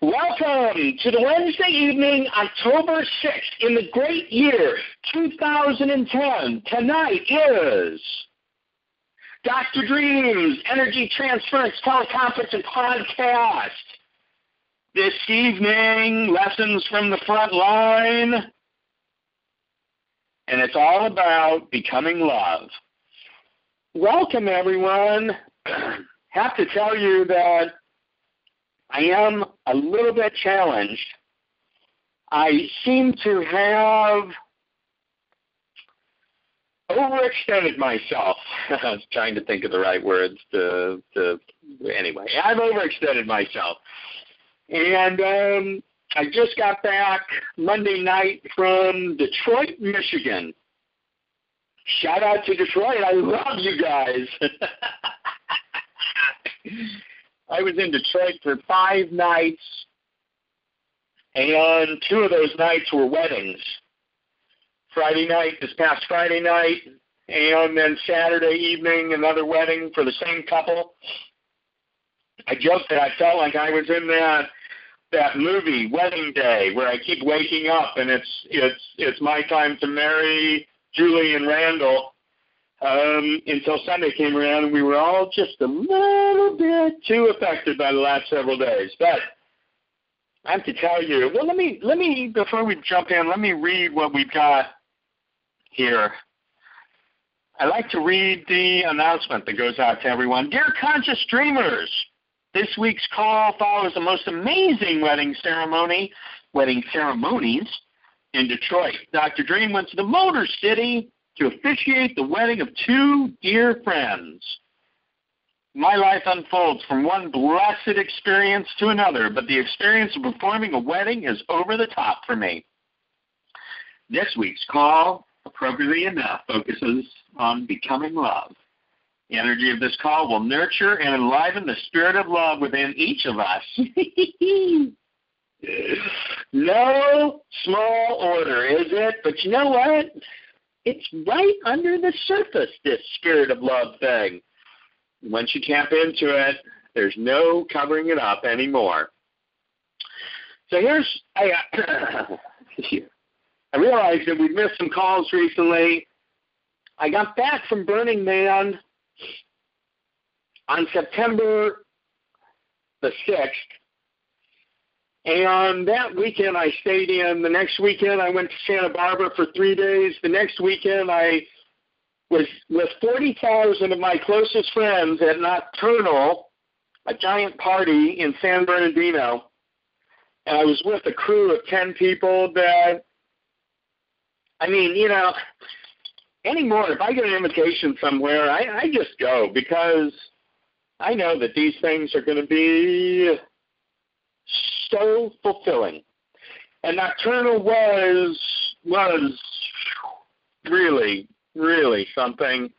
Welcome to the Wednesday evening, October 6th, in the great year 2010. Tonight is Dr. Dreams Energy Transference Teleconference and Podcast. This evening, lessons from the front line. And it's all about becoming love. Welcome, everyone. Have to tell you that I am a little bit challenged. I seem to have overextended myself. I was trying to think of the right words to, to anyway. I've overextended myself. And um, I just got back Monday night from Detroit, Michigan. Shout out to Detroit. I love you guys. I was in Detroit for five nights, and two of those nights were weddings. Friday night, this past Friday night, and then Saturday evening, another wedding for the same couple. I joked that I felt like I was in that that movie Wedding Day, where I keep waking up and it's it's it's my time to marry Julie and Randall, um, until Sunday came around, and we were all just a little bit too affected by the last several days. But I have to tell you, well, let me let me before we jump in, let me read what we've got here. I like to read the announcement that goes out to everyone. Dear conscious dreamers, this week's call follows the most amazing wedding ceremony, wedding ceremonies in Detroit. Dr. Dream went to the Motor City to officiate the wedding of two dear friends. My life unfolds from one blessed experience to another, but the experience of performing a wedding is over the top for me. This week's call, appropriately enough, focuses on becoming love. The energy of this call will nurture and enliven the spirit of love within each of us. no small order, is it? But you know what? It's right under the surface, this spirit of love thing. Once you tap into it, there's no covering it up anymore. So here's I uh, I realized that we've missed some calls recently. I got back from Burning Man on September the 6th, and that weekend I stayed in. The next weekend I went to Santa Barbara for three days. The next weekend I was with 40,000 of my closest friends at Nocturnal, a giant party in San Bernardino. And I was with a crew of 10 people that, I mean, you know, anymore, if I get an invitation somewhere, I, I just go because I know that these things are going to be so fulfilling. And Nocturnal was was really, really something.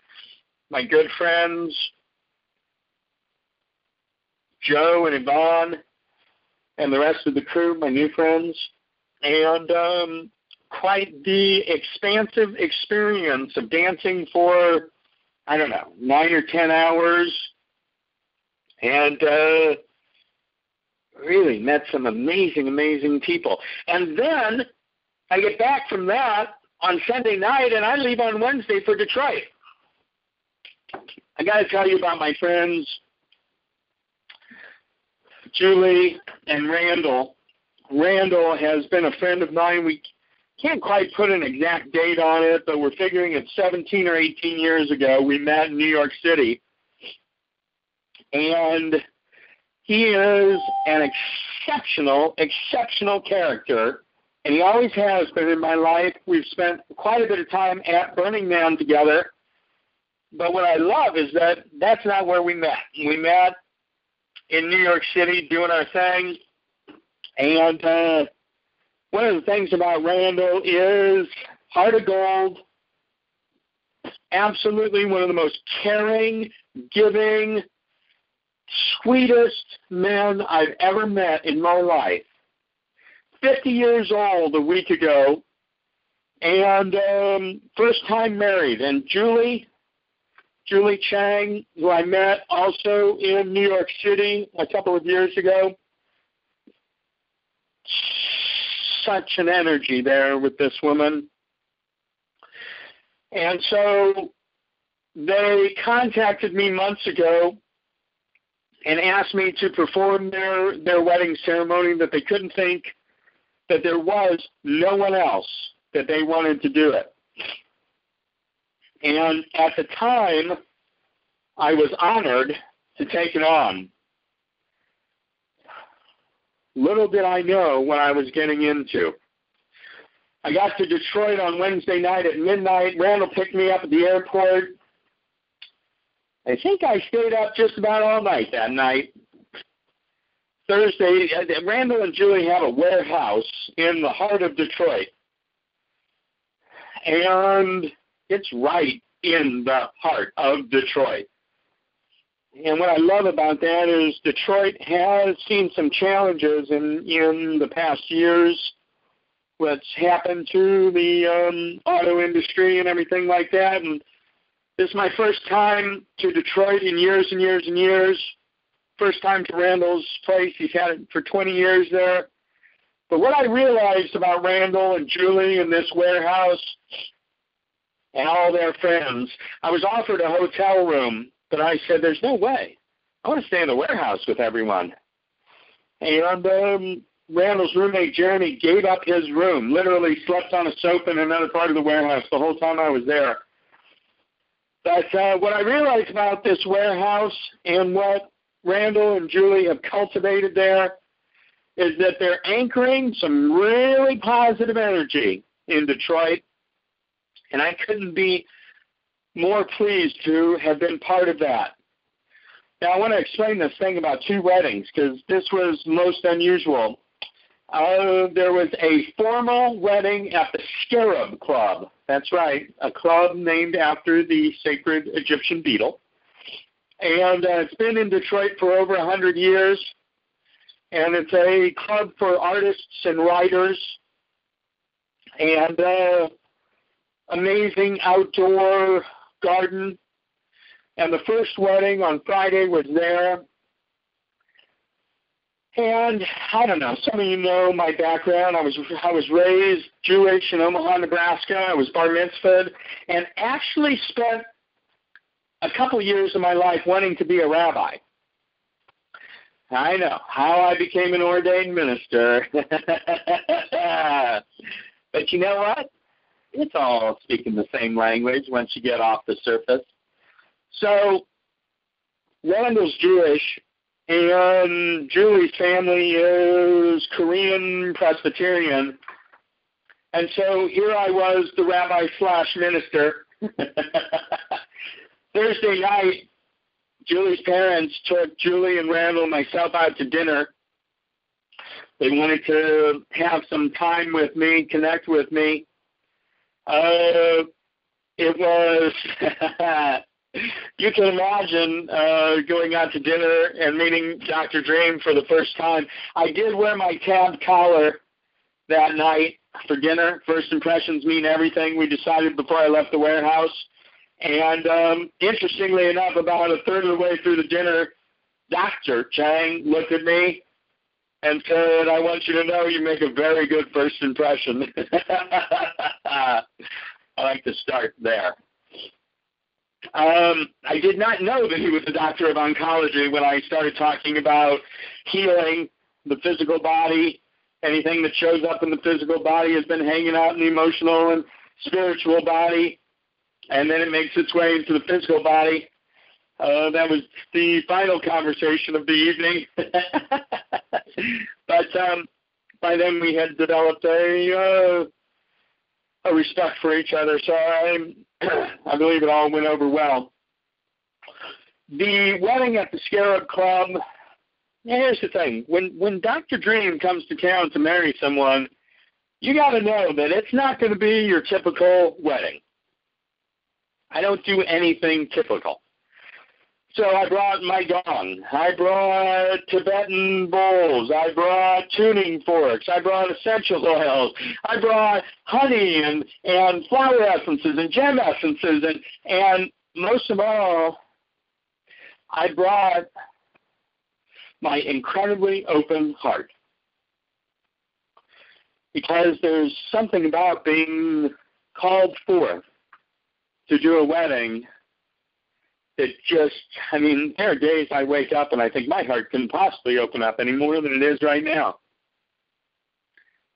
My good friends, Joe and Yvonne, and the rest of the crew, my new friends, and um, quite the expansive experience of dancing for, I don't know, nine or ten hours, and uh, really met some amazing, amazing people. And then I get back from that on Sunday night, and I leave on Wednesday for Detroit. I got to tell you about my friends Julie and Randall. Randall has been a friend of mine. We can't quite put an exact date on it, but we're figuring it's 17 or 18 years ago. We met in New York City. And he is an exceptional, exceptional character, and he always has been in my life. We've spent quite a bit of time at Burning Man together. But what I love is that that's not where we met. We met in New York City doing our thing. And uh, one of the things about Randall is heart of gold, absolutely one of the most caring, giving, sweetest man I've ever met in my life. 50 years old a week ago, and um, first time married. And Julie, Julie Chang, who I met also in New York City a couple of years ago, such an energy there with this woman. And so they contacted me months ago and asked me to perform their, their wedding ceremony that they couldn't think that there was no one else that they wanted to do it. And at the time, I was honored to take it on. Little did I know what I was getting into. I got to Detroit on Wednesday night at midnight. Randall picked me up at the airport. I think I stayed up just about all night that night. Thursday, uh, Randall and Julie have a warehouse in the heart of Detroit. And it's right in the heart of Detroit. And what I love about that is Detroit has seen some challenges in in the past years. What's happened to the um, auto industry and everything like that, and this is my first time to Detroit in years and years and years. First time to Randall's place. He's had it for 20 years there. But what I realized about Randall and Julie and this warehouse and all their friends, I was offered a hotel room, but I said, there's no way. I want to stay in the warehouse with everyone. And um, Randall's roommate, Jeremy, gave up his room, literally slept on a sofa in another part of the warehouse the whole time I was there. But uh, what I realized about this warehouse and what Randall and Julie have cultivated there is that they're anchoring some really positive energy in Detroit. And I couldn't be more pleased to have been part of that. Now, I want to explain this thing about two weddings because this was most unusual. Uh, there was a formal wedding at the Scarab Club. That's right, a club named after the sacred Egyptian beetle. And uh, it's been in Detroit for over a 100 years. And it's a club for artists and writers. And uh, amazing outdoor garden. And the first wedding on Friday was there. And I don't know. Some of you know my background. I was I was raised Jewish in Omaha, Nebraska. I was bar mitzvahed, and actually spent a couple years of my life wanting to be a rabbi. I know how I became an ordained minister. but you know what? It's all speaking the same language once you get off the surface. So Randall's Jewish, and Julie's family is Korean Presbyterian. And so here I was, the rabbi slash minister. Thursday night, Julie's parents took Julie and Randall and myself out to dinner. They wanted to have some time with me, connect with me. Uh, it was you can imagine uh, going out to dinner and meeting Dr. Dream for the first time. I did wear my tab collar that night for dinner. First impressions mean everything. We decided before I left the warehouse. And um, interestingly enough, about a third of the way through the dinner, Dr. Chang looked at me and said, I want you to know you make a very good first impression. I like to start there. Um, I did not know that he was a doctor of oncology when I started talking about healing the physical body. Anything that shows up in the physical body has been hanging out in the emotional and spiritual body, and then it makes its way into the physical body. Uh, that was the final conversation of the evening. but um, by then we had developed a uh, a respect for each other. So I, I believe it all went over well. The wedding at the Scarab Club. Here's the thing: when when Dr. Dream comes to town to marry someone, you got to know that it's not going to be your typical wedding. I don't do anything typical. So I brought my gong. I brought Tibetan bowls. I brought tuning forks. I brought essential oils. I brought honey and, and flower essences and gem essences and, and most of all, I brought my incredibly open heart. because there's something about being called forth to do a wedding that just, I mean, there are days I wake up and I think my heart couldn't possibly open up any more than it is right now.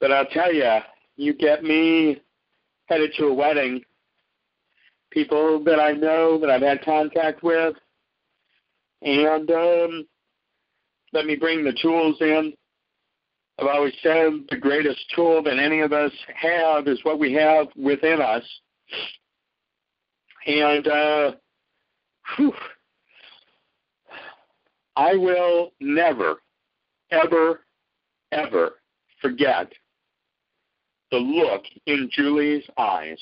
But I'll tell you, you get me headed to a wedding, people that I know that I've had contact with, and um, let me bring the tools in. I've always said the greatest tool that any of us have is what we have within us. And uh, whew, I will never, ever, ever forget the look in Julie's eyes.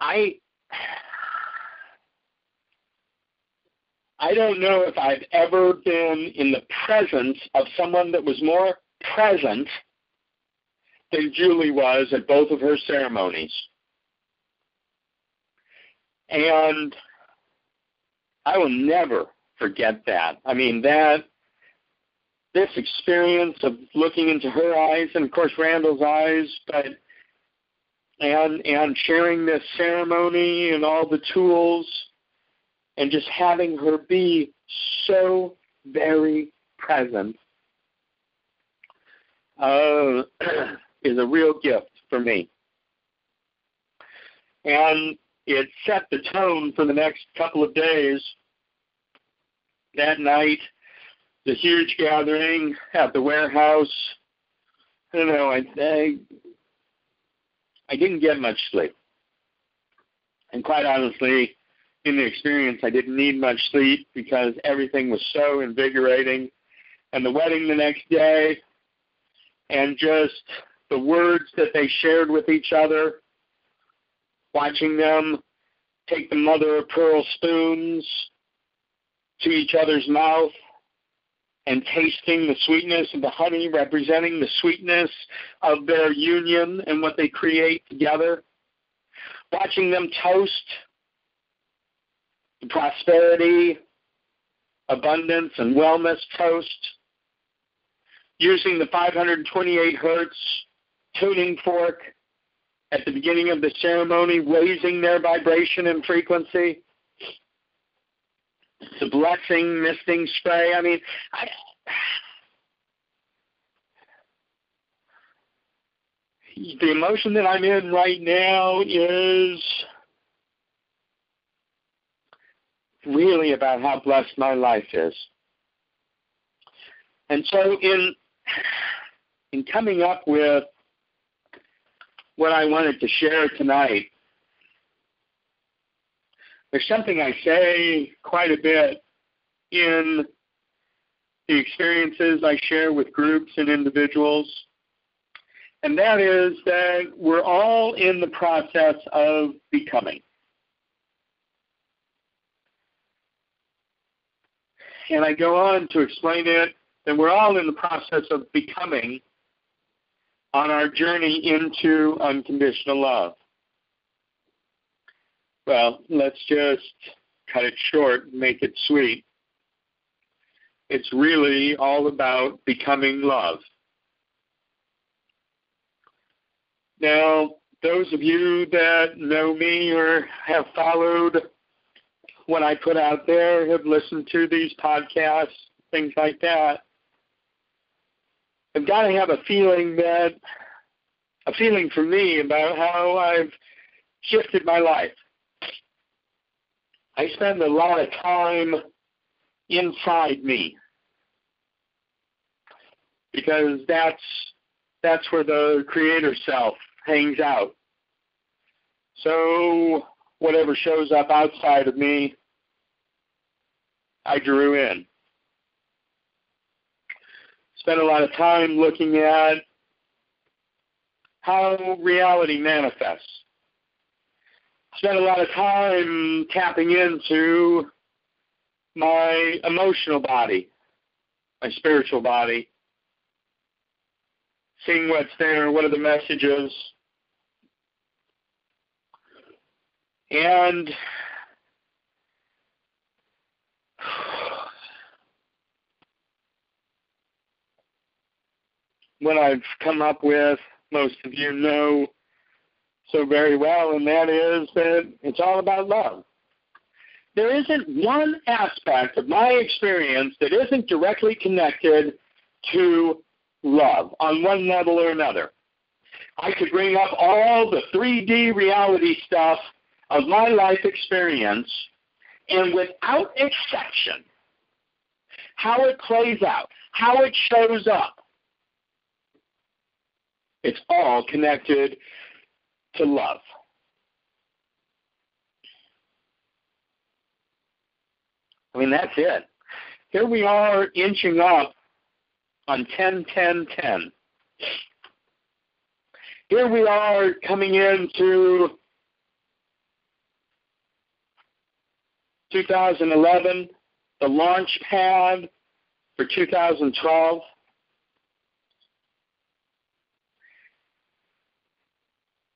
I I don't know if I've ever been in the presence of someone that was more present than Julie was at both of her ceremonies. And I will never forget that. I mean, that, this experience of looking into her eyes and, of course, Randall's eyes, but, and, and sharing this ceremony and all the tools and just having her be so very present uh, is a real gift for me. And it set the tone for the next couple of days. That night, the huge gathering at the warehouse. I don't know. I, I I didn't get much sleep, and quite honestly, in the experience, I didn't need much sleep because everything was so invigorating. And the wedding the next day, and just the words that they shared with each other, watching them take the mother of pearl spoons to each other's mouth and tasting the sweetness of the honey, representing the sweetness of their union and what they create together. Watching them toast prosperity, abundance, and wellness toast using the 528 hertz tuning fork at the beginning of the ceremony, raising their vibration and frequency. The blessing misting spray. I mean, I, the emotion that I'm in right now is really about how blessed my life is. And so in in coming up with what I wanted to share tonight, there's something I say quite a bit in the experiences I share with groups and individuals, and that is that we're all in the process of becoming. and I go on to explain it that we're all in the process of becoming on our journey into unconditional love. Well, let's just cut it short, make it sweet. It's really all about becoming love. Now, those of you that know me or have followed what I put out there, have listened to these podcasts, things like that, I've got to have a feeling that, a feeling for me about how I've shifted my life. I spend a lot of time inside me because that's that's where the creator self hangs out. So whatever shows up outside of me I drew in. Spent a lot of time looking at how reality manifests. Spent a lot of time tapping into my emotional body, my spiritual body, seeing what's there, what are the messages. And what I've come up with, most of you know so very well, and that is that it's all about love. There isn't one aspect of my experience that isn't directly connected to love on one level or another. I could bring up all the 3D reality stuff of my life experience, and without exception, how it plays out, how it shows up, it's all connected to love. I mean, that's it. Here we are inching up on 10, 10, 10. Here we are coming into 2011, the launch pad for 2012.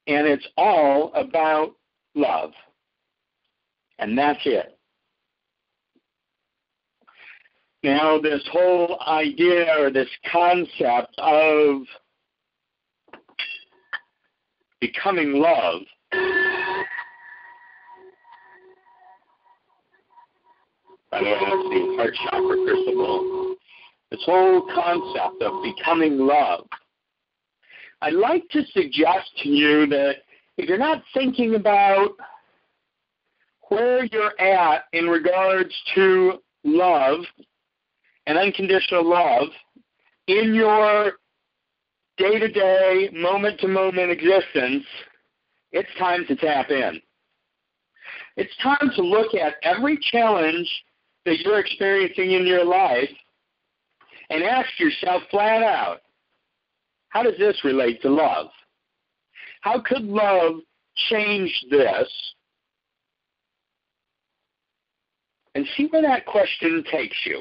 And it's all about love. And that's it. Now, this whole idea or this concept of becoming love I don't know the heart chakra crystal ball. This whole concept of becoming love. I'd like to suggest to you that if you're not thinking about where you're at in regards to love and unconditional love in your day to day, moment to moment existence, it's time to tap in. It's time to look at every challenge that you're experiencing in your life and ask yourself flat out how does this relate to love? How could love change this? And see where that question takes you.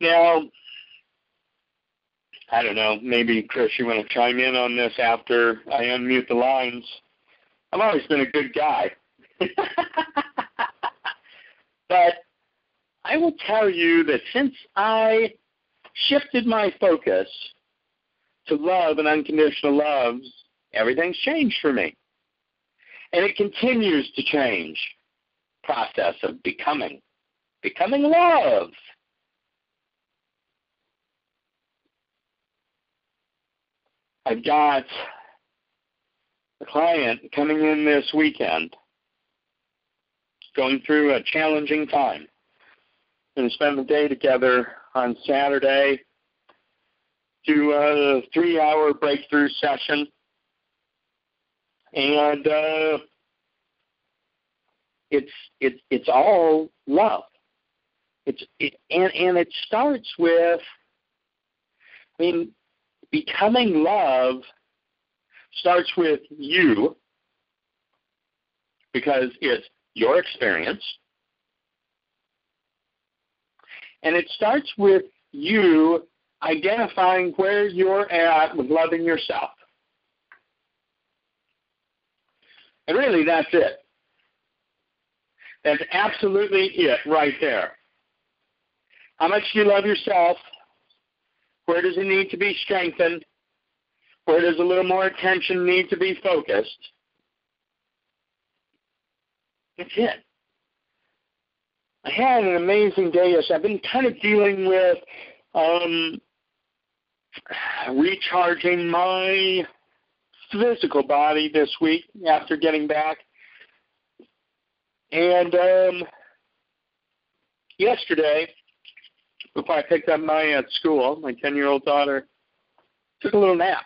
Now, I don't know, maybe Chris, you want to chime in on this after I unmute the lines. I've always been a good guy. but I will tell you that since I shifted my focus to love and unconditional love, everything's changed for me. And it continues to change. Process of becoming. Becoming love. I've got a client coming in this weekend going through a challenging time. Going to spend the day together on Saturday, do a three hour breakthrough session. And uh, it's it, it's all love. It's it, and and it starts with I mean becoming love starts with you because it's your experience. And it starts with you identifying where you're at with loving yourself. And really, that's it. That's absolutely it right there. How much do you love yourself? Where does it need to be strengthened? Where does a little more attention need to be focused? That's it. I had an amazing day yesterday. I've been kind of dealing with um, recharging my physical body this week after getting back. And um, yesterday, before I picked up Maya at school, my 10 year old daughter took a little nap.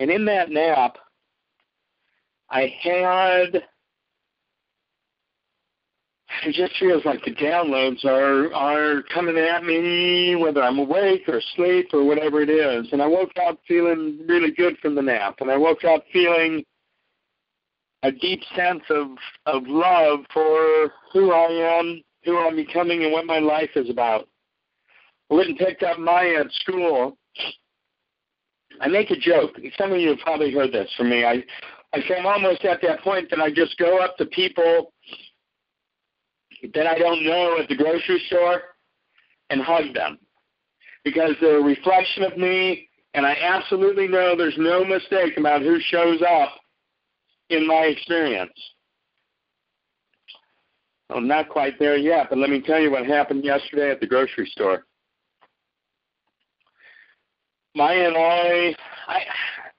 And in that nap, I had it just feels like the downloads are are coming at me whether I'm awake or asleep or whatever it is. And I woke up feeling really good from the nap and I woke up feeling a deep sense of of love for who I am, who I'm becoming and what my life is about. I went and picked up Maya at school I make a joke. Some of you have probably heard this from me. I, I say I'm almost at that point that I just go up to people that I don't know at the grocery store and hug them because they're a reflection of me, and I absolutely know there's no mistake about who shows up in my experience. I'm not quite there yet, but let me tell you what happened yesterday at the grocery store. My and I,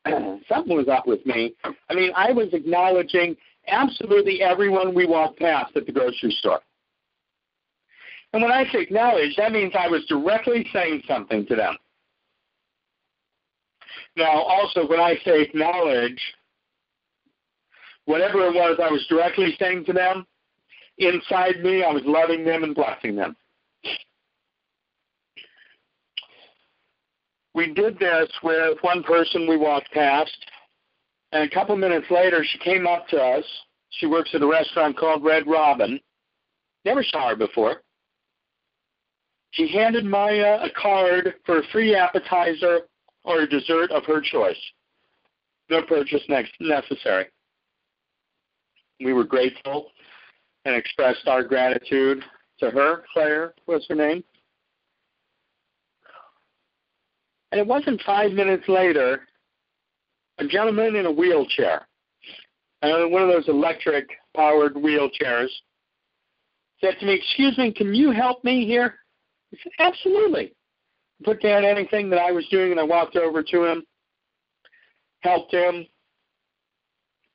I something was up with me. I mean, I was acknowledging absolutely everyone we walked past at the grocery store. And when I say acknowledge, that means I was directly saying something to them. Now, also, when I say acknowledge, whatever it was I was directly saying to them, inside me, I was loving them and blessing them. We did this with one person we walked past, and a couple minutes later, she came up to us. She works at a restaurant called Red Robin. Never saw her before. She handed Maya a card for a free appetizer or a dessert of her choice. No purchase next necessary. We were grateful and expressed our gratitude to her. Claire was her name. And it wasn't five minutes later, a gentleman in a wheelchair, one of those electric powered wheelchairs, said to me, Excuse me, can you help me here? I said, Absolutely. Put down anything that I was doing and I walked over to him, helped him.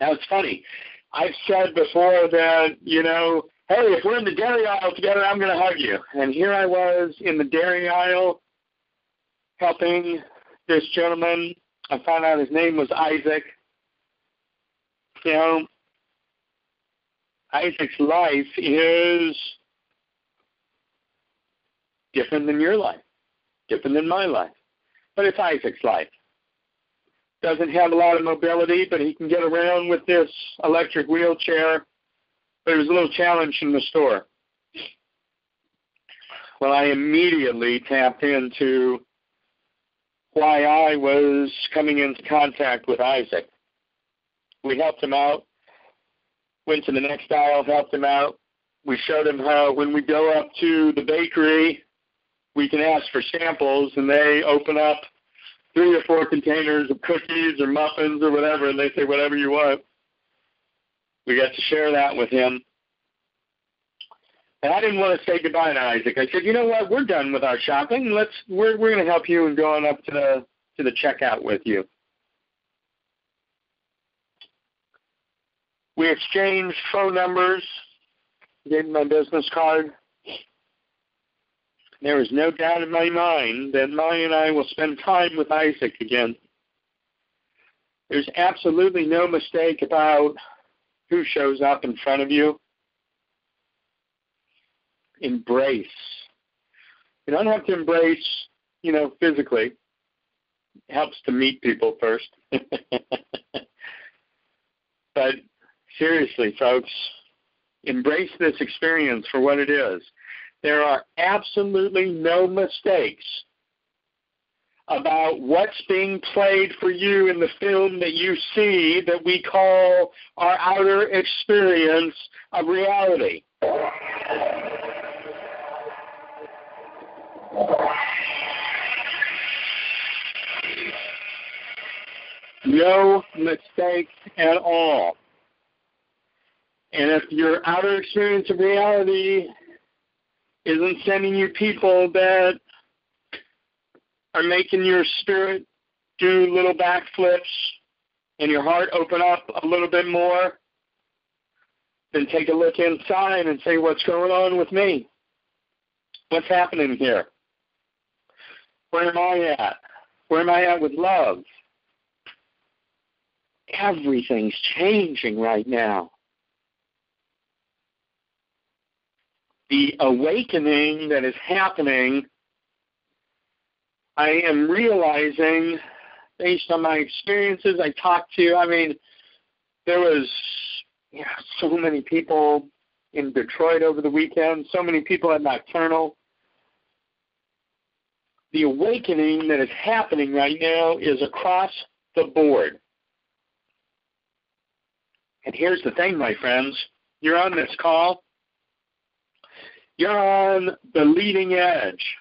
Now it's funny. I've said before that, you know, hey, if we're in the dairy aisle together, I'm going to hug you. And here I was in the dairy aisle helping this gentleman. I found out his name was Isaac. You know, Isaac's life is different than your life, different than my life. But it's Isaac's life. Doesn't have a lot of mobility, but he can get around with this electric wheelchair. But it was a little challenge in the store. Well, I immediately tapped into why I was coming into contact with Isaac. We helped him out, went to the next aisle, helped him out. We showed him how when we go up to the bakery, we can ask for samples and they open up three or four containers of cookies or muffins or whatever and they say whatever you want. We got to share that with him. And I didn't want to say goodbye to Isaac. I said, you know what, we're done with our shopping. Let's we're we're gonna help you in going up to the to the checkout with you. We exchanged phone numbers, gave him my business card. There is no doubt in my mind that Molly and I will spend time with Isaac again. There's absolutely no mistake about who shows up in front of you embrace. You don't have to embrace, you know, physically. It helps to meet people first. but seriously, folks, embrace this experience for what it is. There are absolutely no mistakes about what's being played for you in the film that you see that we call our outer experience of reality. No mistakes at all. And if your outer experience of reality isn't sending you people that are making your spirit do little backflips and your heart open up a little bit more, then take a look inside and say, what's going on with me? What's happening here? Where am I at? Where am I at with love? Everything's changing right now. The awakening that is happening, I am realizing based on my experiences, I talked to, I mean, there was so many people in Detroit over the weekend, so many people at Nocturnal the awakening that is happening right now is across the board. And here's the thing, my friends. You're on this call. You're on the leading edge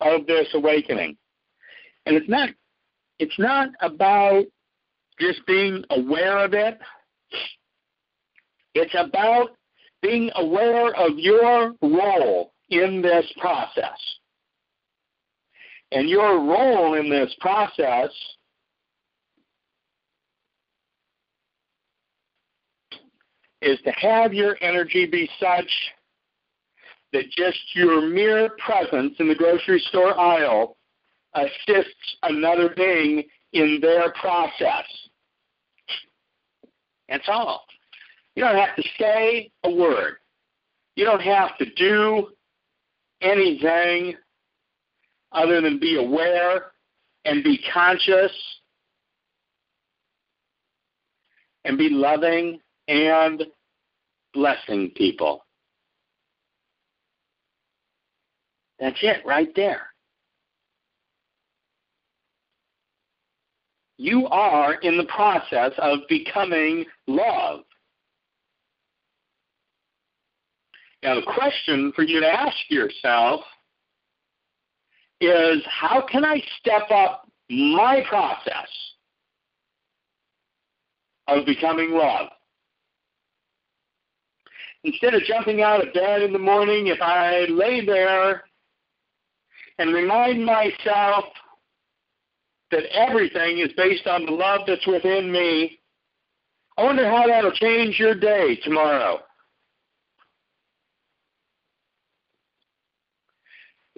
of this awakening. And it's not it's not about just being aware of it. It's about being aware of your role in this process. And your role in this process is to have your energy be such that just your mere presence in the grocery store aisle assists another being in their process. That's all. You don't have to say a word. You don't have to do anything other than be aware and be conscious and be loving and blessing people. That's it right there. You are in the process of becoming love. Now, the question for you to ask yourself is how can I step up my process of becoming love? Instead of jumping out of bed in the morning, if I lay there and remind myself that everything is based on the love that's within me, I wonder how that'll change your day tomorrow.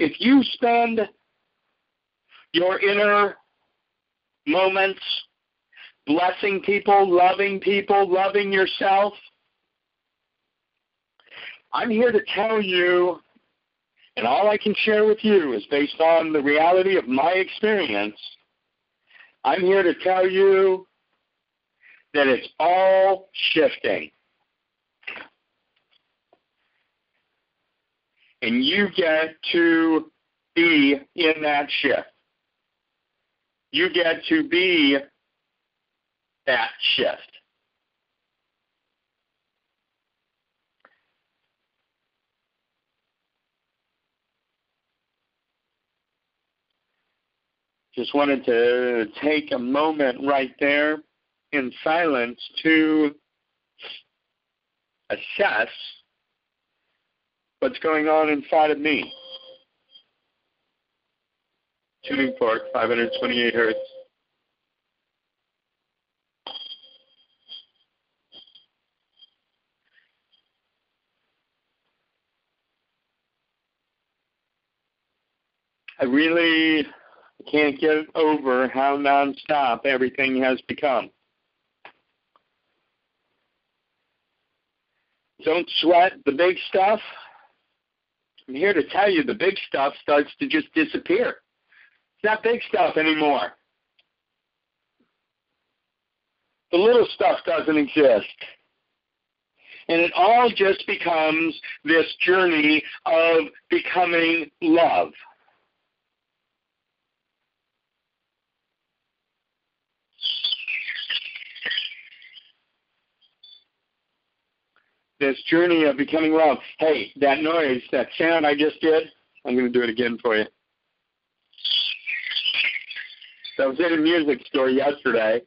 if you spend your inner moments blessing people, loving people, loving yourself, I'm here to tell you, and all I can share with you is based on the reality of my experience. I'm here to tell you that it's all shifting. and you get to be in that shift. You get to be that shift. Just wanted to take a moment right there in silence to assess what's going on inside of me. Tuning fork, 528 hertz. I really can't get over how nonstop everything has become. Don't sweat the big stuff. I'm here to tell you the big stuff starts to just disappear. It's not big stuff anymore. The little stuff doesn't exist. And it all just becomes this journey of becoming love. This journey of becoming love. Hey, that noise, that sound I just did, I'm going to do it again for you. So I was in a music store yesterday,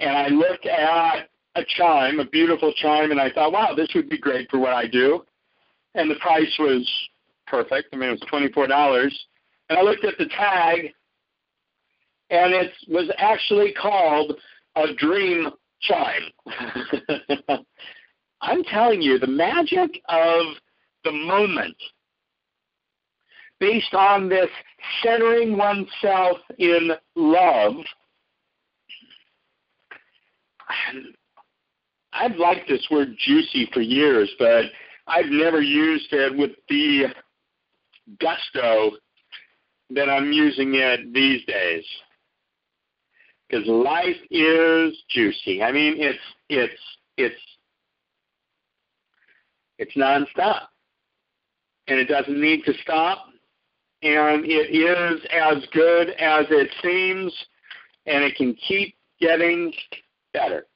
and I looked at a chime, a beautiful chime, and I thought, wow, this would be great for what I do. And the price was perfect. I mean, it was $24. And I looked at the tag, and it was actually called a dream chime. I'm telling you, the magic of the moment based on this centering oneself in love. I've liked this word juicy for years, but I've never used it with the gusto that I'm using it these days. Because life is juicy. I mean, it's it's it's it's nonstop. And it doesn't need to stop. And it is as good as it seems, and it can keep getting better.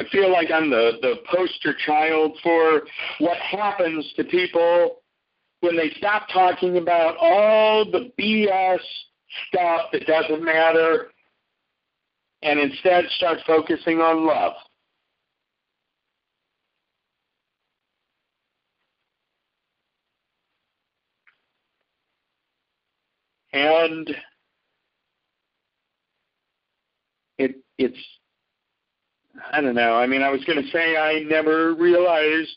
I feel like I'm the, the poster child for what happens to people when they stop talking about all the BS stuff that doesn't matter and instead start focusing on love. And it it's I don't know. I mean, I was going to say I never realized,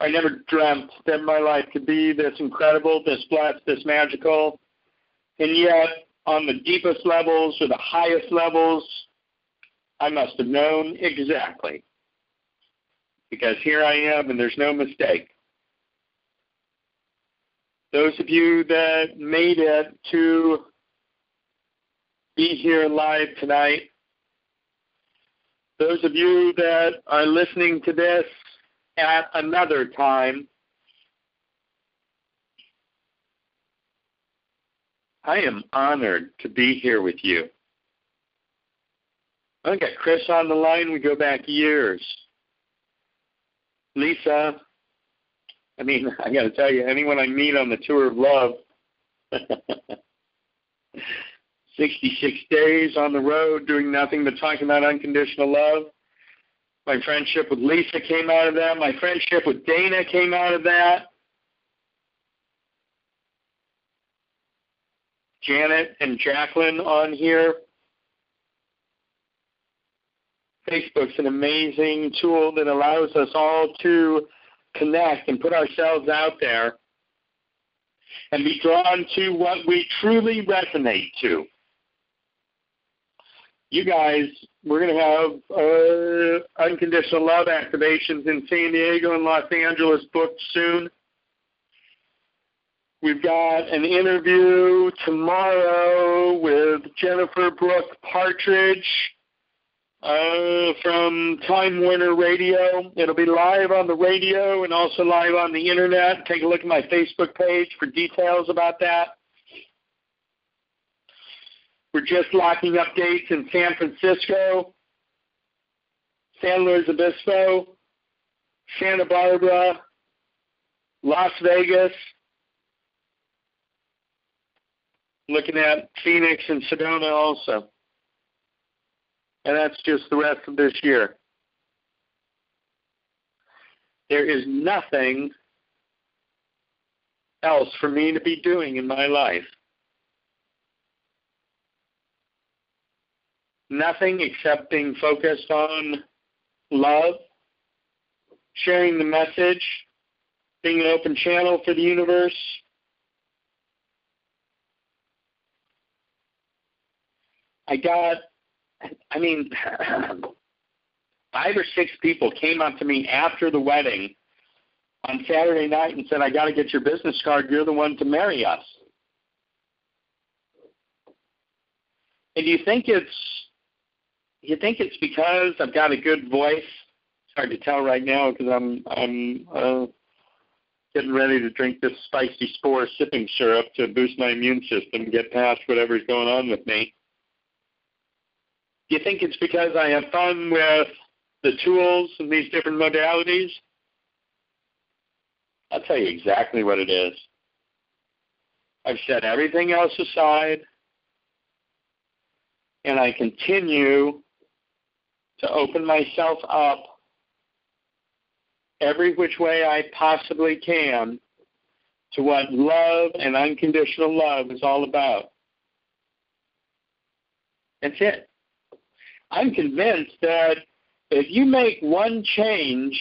I never dreamt that my life could be this incredible, this blessed, this magical. And yet, on the deepest levels or the highest levels, I must have known exactly. Because here I am, and there's no mistake. Those of you that made it to be here live tonight, those of you that are listening to this at another time, I am honored to be here with you. I got Chris on the line. We go back years. Lisa, I mean, I got to tell you, anyone I meet on the tour of love, 66 days on the road doing nothing but talking about unconditional love. My friendship with Lisa came out of that. My friendship with Dana came out of that. Janet and Jacqueline on here. Facebook's an amazing tool that allows us all to connect and put ourselves out there and be drawn to what we truly resonate to you guys, we're going to have uh, unconditional love activations in San Diego and Los Angeles booked soon. We've got an interview tomorrow with Jennifer Brooke Partridge uh, from Time Warner Radio. It'll be live on the radio and also live on the internet. Take a look at my Facebook page for details about that. We're just locking up dates in San Francisco, San Luis Obispo, Santa Barbara, Las Vegas, looking at Phoenix and Sedona also. And that's just the rest of this year. There is nothing else for me to be doing in my life. nothing except being focused on love, sharing the message, being an open channel for the universe. I got, I mean, five or six people came up to me after the wedding on Saturday night and said, I got to get your business card. You're the one to marry us. And do you think it's you think it's because I've got a good voice? It's hard to tell right now because I'm I'm uh, getting ready to drink this spicy spore sipping syrup to boost my immune system get past whatever's going on with me. Do you think it's because I have fun with the tools and these different modalities? I'll tell you exactly what it is. I've set everything else aside and I continue to open myself up every which way I possibly can to what love and unconditional love is all about. That's it. I'm convinced that if you make one change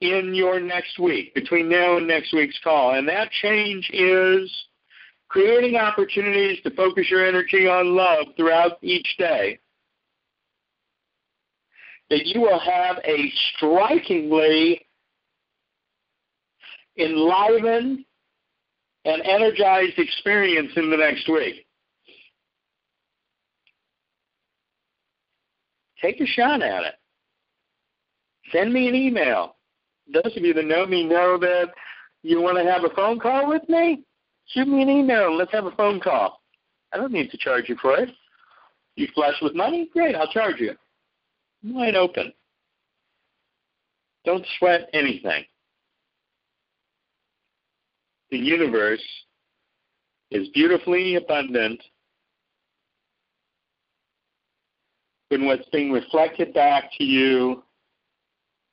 in your next week, between now and next week's call, and that change is creating opportunities to focus your energy on love throughout each day, that you will have a strikingly enlivened and energized experience in the next week. Take a shot at it. Send me an email. Those of you that know me know that you want to have a phone call with me? Shoot me an email and let's have a phone call. I don't need to charge you for it. You flush with money? Great, I'll charge you wide open. Don't sweat anything. The universe is beautifully abundant when what's being reflected back to you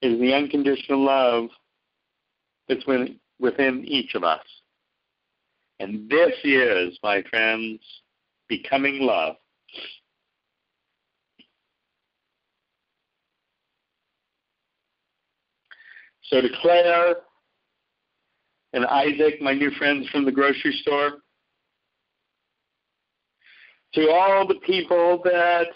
is the unconditional love that's within each of us. And this is, my friends, becoming love. So to Claire and Isaac, my new friends from the grocery store, to all the people that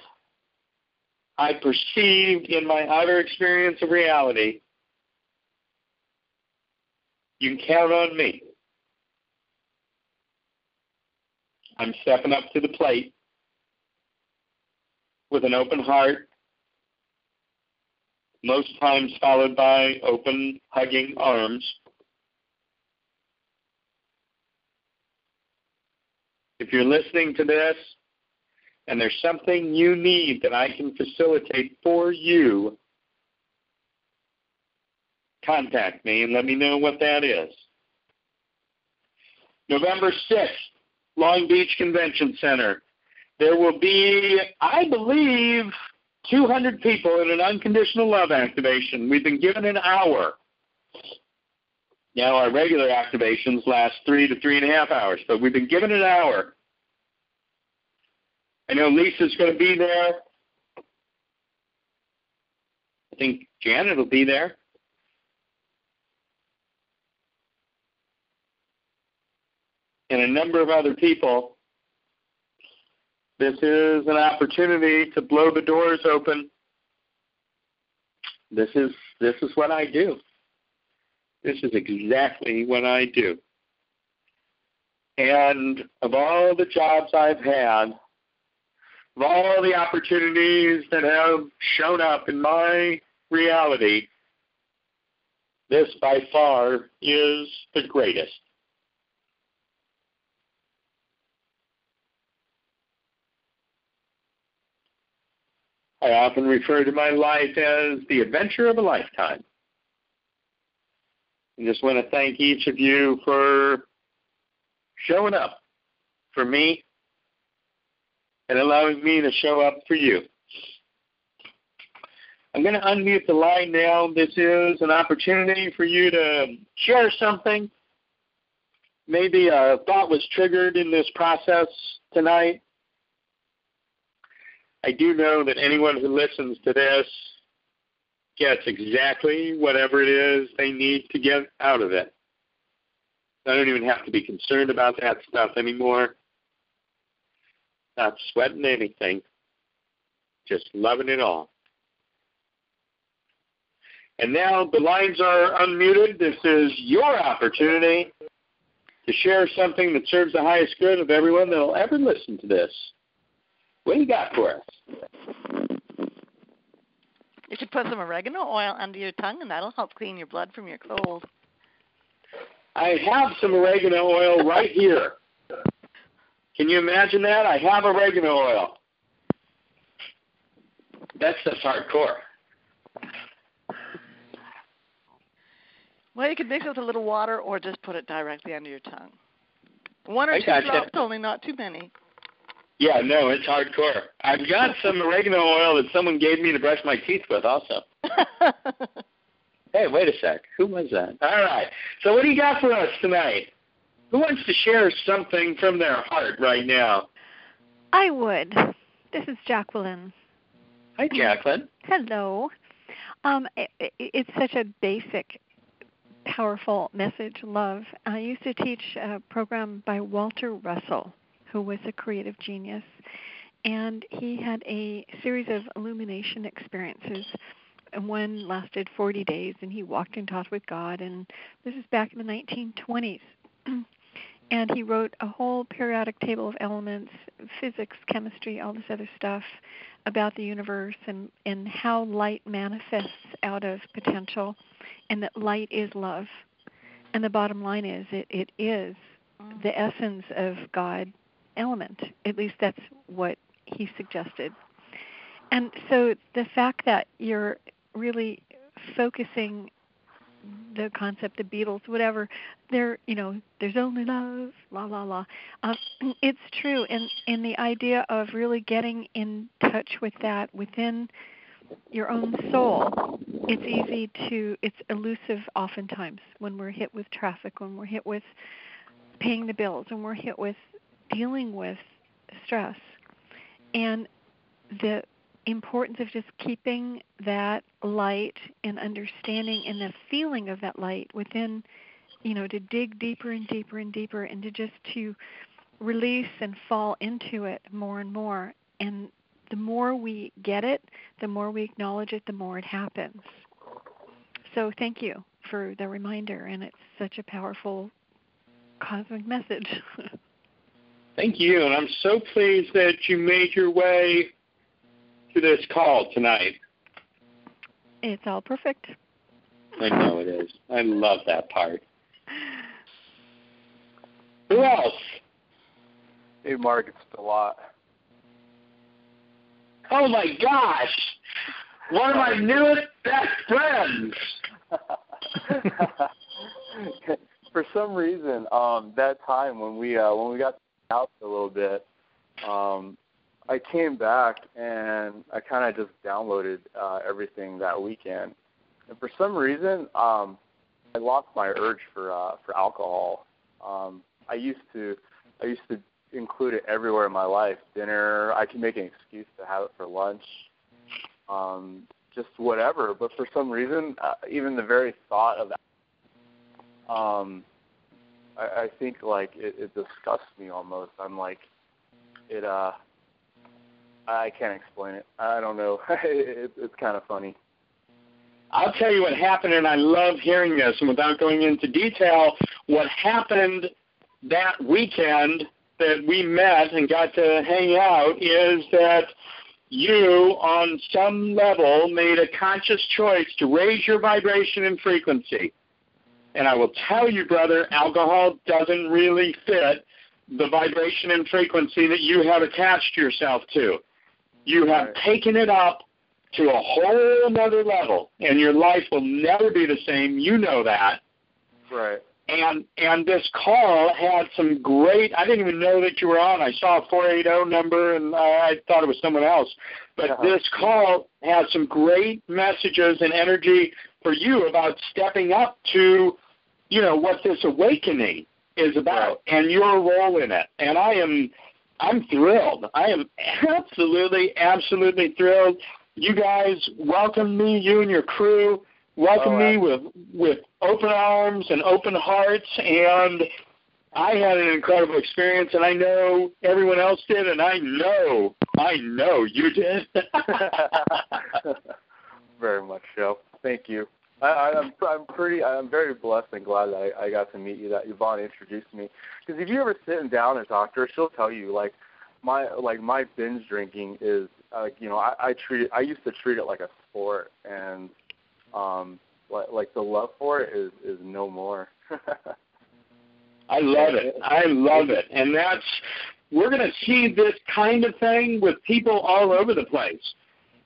I perceived in my outer experience of reality, you can count on me. I'm stepping up to the plate with an open heart, most times followed by open, hugging arms. If you're listening to this and there's something you need that I can facilitate for you, contact me and let me know what that is. November 6th, Long Beach Convention Center. There will be, I believe, 200 people in an unconditional love activation. We've been given an hour. Now, our regular activations last three to three and a half hours, but we've been given an hour. I know Lisa's going to be there. I think Janet will be there. and a number of other people, this is an opportunity to blow the doors open. This is this is what I do. This is exactly what I do. And of all the jobs I've had, of all the opportunities that have shown up in my reality, this by far is the greatest. I often refer to my life as the adventure of a lifetime. I just want to thank each of you for showing up for me and allowing me to show up for you. I'm going to unmute the line now. This is an opportunity for you to share something. Maybe a thought was triggered in this process tonight I do know that anyone who listens to this gets exactly whatever it is they need to get out of it. I don't even have to be concerned about that stuff anymore. Not sweating anything, just loving it all. And now the lines are unmuted. This is your opportunity to share something that serves the highest good of everyone that will ever listen to this. What do you got for us? You should put some oregano oil under your tongue, and that'll help clean your blood from your cold. I have some oregano oil right here. Can you imagine that? I have oregano oil. That's just hardcore. Well, you could mix it with a little water or just put it directly under your tongue. One or I two drops, only not too many. Yeah, no, it's hardcore. I've got some oregano oil that someone gave me to brush my teeth with also. hey, wait a sec. Who was that? All right. So what do you got for us tonight? Who wants to share something from their heart right now? I would. This is Jacqueline. Hi, Jacqueline. Hello. Um, it, it, it's such a basic, powerful message, love. I used to teach a program by Walter Russell who was a creative genius. And he had a series of illumination experiences. And one lasted 40 days, and he walked and talked with God. And this is back in the 1920s. and he wrote a whole periodic table of elements, physics, chemistry, all this other stuff about the universe and, and how light manifests out of potential, and that light is love. And the bottom line is, it, it is mm. the essence of God element. At least that's what he suggested. And so the fact that you're really focusing the concept, the Beatles, whatever. There, you know, there's only love, la la la. Um, it's true, and and the idea of really getting in touch with that within your own soul. It's easy to. It's elusive oftentimes when we're hit with traffic, when we're hit with paying the bills, when we're hit with dealing with stress, and the importance of just keeping that light and understanding and the feeling of that light within you know to dig deeper and deeper and deeper and to just to release and fall into it more and more. And the more we get it the more we acknowledge it the more it happens. So thank you for the reminder and it's such a powerful cosmic message. Thank you and i'm so pleased that you made your way to this call tonight. It's all perfect. I know it is. I love that part. Who else? Hey, Mark, it's a lot. Oh my gosh! One of my newest best friends. For some reason, um, that time when we uh, when we got out a little bit, um, I came back and I kind of just downloaded uh, everything that weekend, and for some reason, um, I lost my urge for uh, for alcohol. Um, I used to I used to include it everywhere in my life. Dinner, I can make an excuse to have it for lunch, um, just whatever. But for some reason, uh, even the very thought of that, um, I, I think like it, it disgusts me almost. I'm like, it uh I can't explain it. I don't know. it, it's kind of funny. I'll tell you what happened, and I love hearing this. And without going into detail, what happened that weekend that we met and got to hang out is that you, on some level, made a conscious choice to raise your vibration and frequency. And I will tell you, brother, alcohol doesn't really fit the vibration and frequency that you have attached yourself to. You have right. taken it up to a whole another level, and your life will never be the same. You know that. Right. And and this call had some great. I didn't even know that you were on. I saw a 480 number, and I thought it was someone else. But uh-huh. this call had some great messages and energy for you about stepping up to, you know, what this awakening is about right. and your role in it. And I am I'm thrilled. I am absolutely, absolutely thrilled. You guys welcomed me, you and your crew welcomed oh, me with with open arms and open hearts, and I had an incredible experience, and I know everyone else did, and I know, I know you did. Very much so. Thank you. I, I'm I'm pretty I'm very blessed and glad that I, I got to meet you. That Yvonne introduced me. Because if you ever sit down and talk to her, she'll tell you like my like my binge drinking is like you know I, I treat it I used to treat it like a sport and um like like the love for it is is no more. I love it. I love it, and that's we're going to see this kind of thing with people all over the place.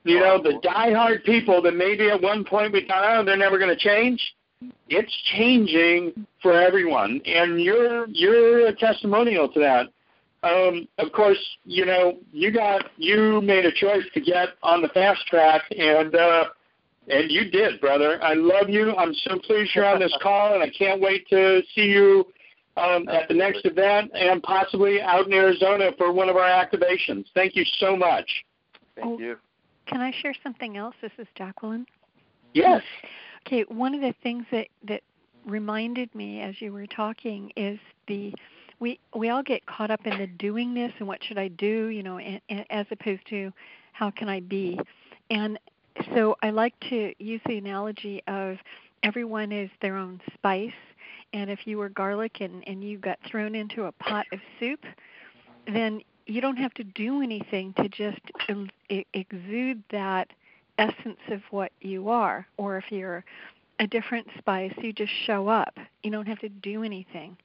You know, the diehard people that maybe at one point we thought, oh, they're never going to change. It's changing for everyone, and you're you're a testimonial to that. Um, of course, you know you got you made a choice to get on the fast track, and uh, and you did, brother. I love you. I'm so pleased you're on this call, and I can't wait to see you um, at the next event and possibly out in Arizona for one of our activations. Thank you so much. Thank oh, you. Can I share something else? This is Jacqueline. Yes. Okay, one of the things that that reminded me as you were talking is the we we all get caught up in the doing this and what should I do, you know, and, and as opposed to how can I be. And so I like to use the analogy of everyone is their own spice and if you were garlic and and you got thrown into a pot of soup, then you don't have to do anything to just exude that essence of what you are. Or if you're a different spice, you just show up. You don't have to do anything.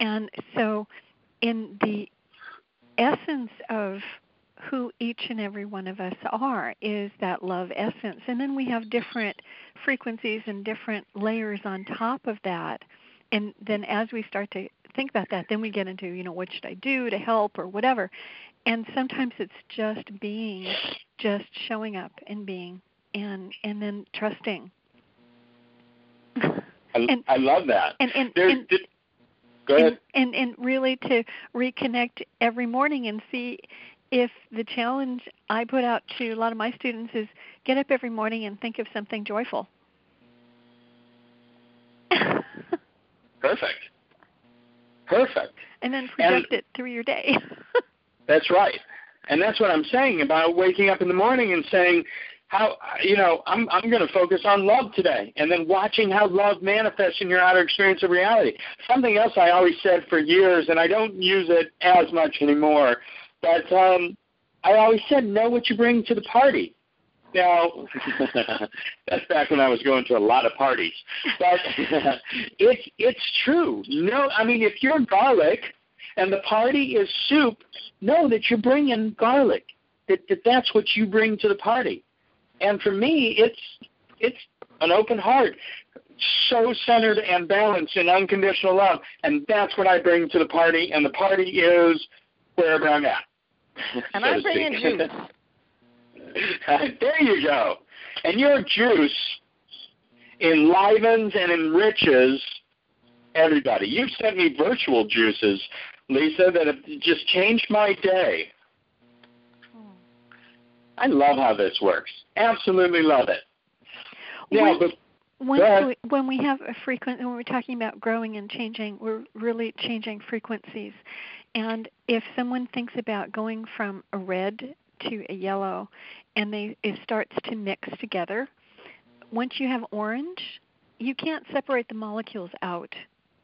And so, in the essence of who each and every one of us are is that love essence and then we have different frequencies and different layers on top of that and then as we start to think about that then we get into you know what should i do to help or whatever and sometimes it's just being just showing up and being and and then trusting I, and, I love that and and, and Go ahead. And, and and really to reconnect every morning and see if the challenge I put out to a lot of my students is get up every morning and think of something joyful. Perfect. Perfect. And then project and, it through your day. that's right. And that's what I'm saying about waking up in the morning and saying, how you know i'm i'm going to focus on love today and then watching how love manifests in your outer experience of reality something else i always said for years and i don't use it as much anymore but um i always said know what you bring to the party now that's back when i was going to a lot of parties but it's it's true no i mean if you're garlic and the party is soup know that you're bringing garlic that, that that's what you bring to the party and for me, it's it's an open heart, so centered and balanced in unconditional love, and that's what I bring to the party. And the party is wherever I'm at. And so I bring in juice. there you go. And your juice enlivens and enriches everybody. You've sent me virtual juices, Lisa, that have just changed my day. I love how this works. Absolutely love it. Yeah, when, but, when, we, when we have a frequent, when we're talking about growing and changing, we're really changing frequencies. And if someone thinks about going from a red to a yellow, and they it starts to mix together, once you have orange, you can't separate the molecules out.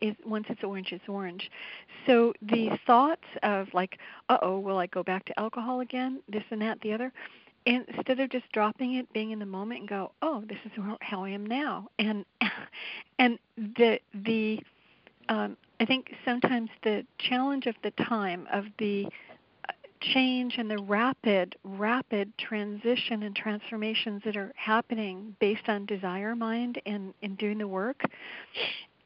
Is once it's orange, it's orange. So the thoughts of like, uh oh, will I go back to alcohol again? This and that, the other instead of just dropping it being in the moment and go oh this is how i am now and and the the um i think sometimes the challenge of the time of the change and the rapid rapid transition and transformations that are happening based on desire mind and in doing the work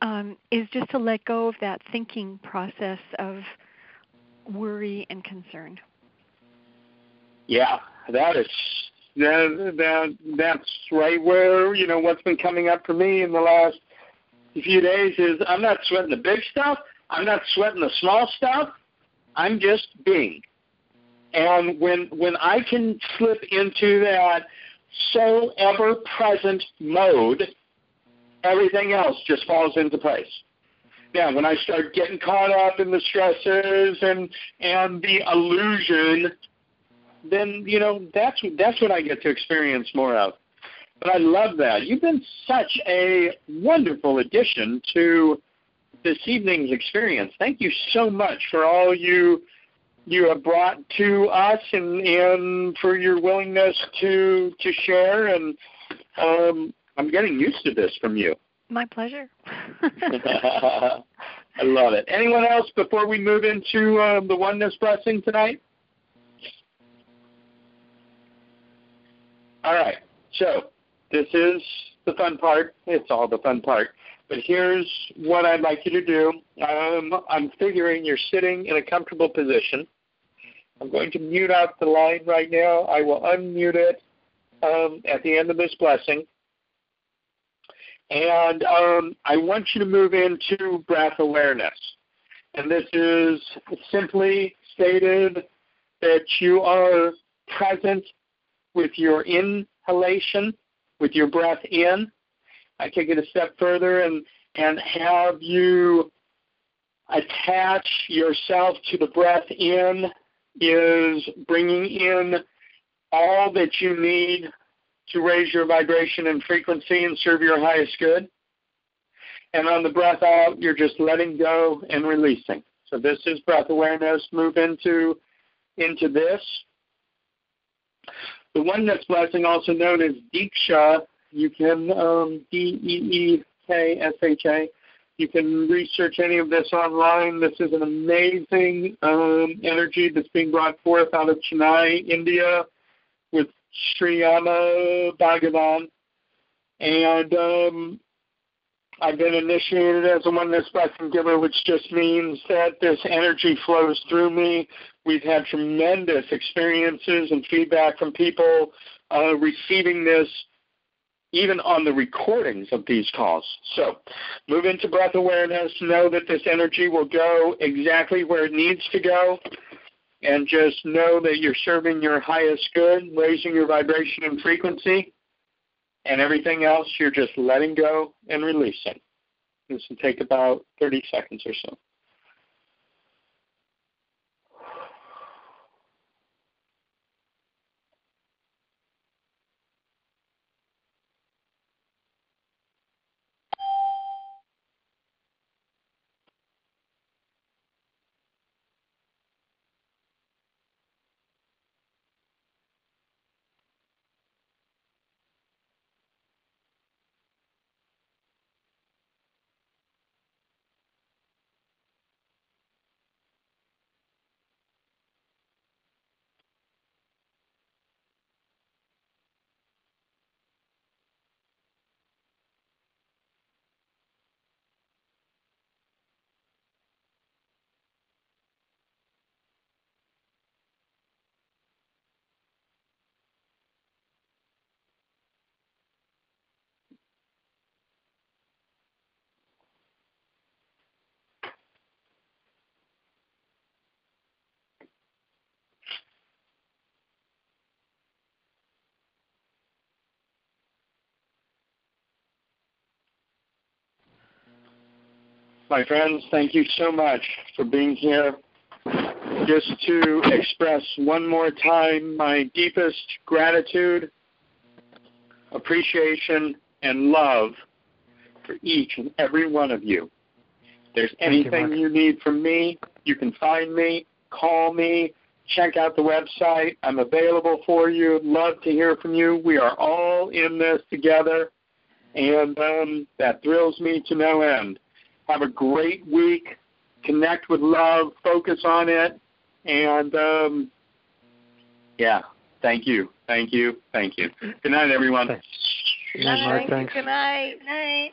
um, is just to let go of that thinking process of worry and concern yeah, that is that that that's right where you know what's been coming up for me in the last few days is I'm not sweating the big stuff. I'm not sweating the small stuff. I'm just being. And when when I can slip into that so ever present mode, everything else just falls into place. Now, when I start getting caught up in the stresses and and the illusion then you know that's that's what I get to experience more of. But I love that. You've been such a wonderful addition to this evening's experience. Thank you so much for all you you have brought to us and, and for your willingness to to share and um, I'm getting used to this from you. My pleasure. I love it. Anyone else before we move into uh, the oneness blessing tonight? All right. So this is the fun part. It's all the fun part. But here's what I'd like you to do. Um, I'm figuring you're sitting in a comfortable position. I'm going to mute out the line right now. I will unmute it um, at the end of this blessing. And um, I want you to move into breath awareness. And this is simply stated that you are present with your inhalation, with your breath in. I take it a step further and, and have you attach yourself to the breath in is bringing in all that you need to raise your vibration and frequency and serve your highest good. And on the breath out, you're just letting go and releasing. So this is breath awareness. Move into into this. The oneness blessing, also known as Deeksha, you can um, D E E K S H A. You can research any of this online. This is an amazing um, energy that's being brought forth out of Chennai, India, with Sri Amma Bhagavan. And um, I've been initiated as a oneness blessing giver, which just means that this energy flows through me. We've had tremendous experiences and feedback from people uh, receiving this even on the recordings of these calls. So move into breath awareness, know that this energy will go exactly where it needs to go, and just know that you're serving your highest good, raising your vibration and frequency, and everything else you're just letting go and releasing. This will take about 30 seconds or so. My friends, thank you so much for being here. Just to express one more time my deepest gratitude, appreciation, and love for each and every one of you. If there's anything you, you need from me, you can find me, call me, check out the website. I'm available for you. Love to hear from you. We are all in this together, and um, that thrills me to no end. Have a great week. Connect with love. Focus on it. And um, yeah, thank you. Thank you. Thank you. Good night, everyone. Good night, Mark. Thanks. Good night. Night.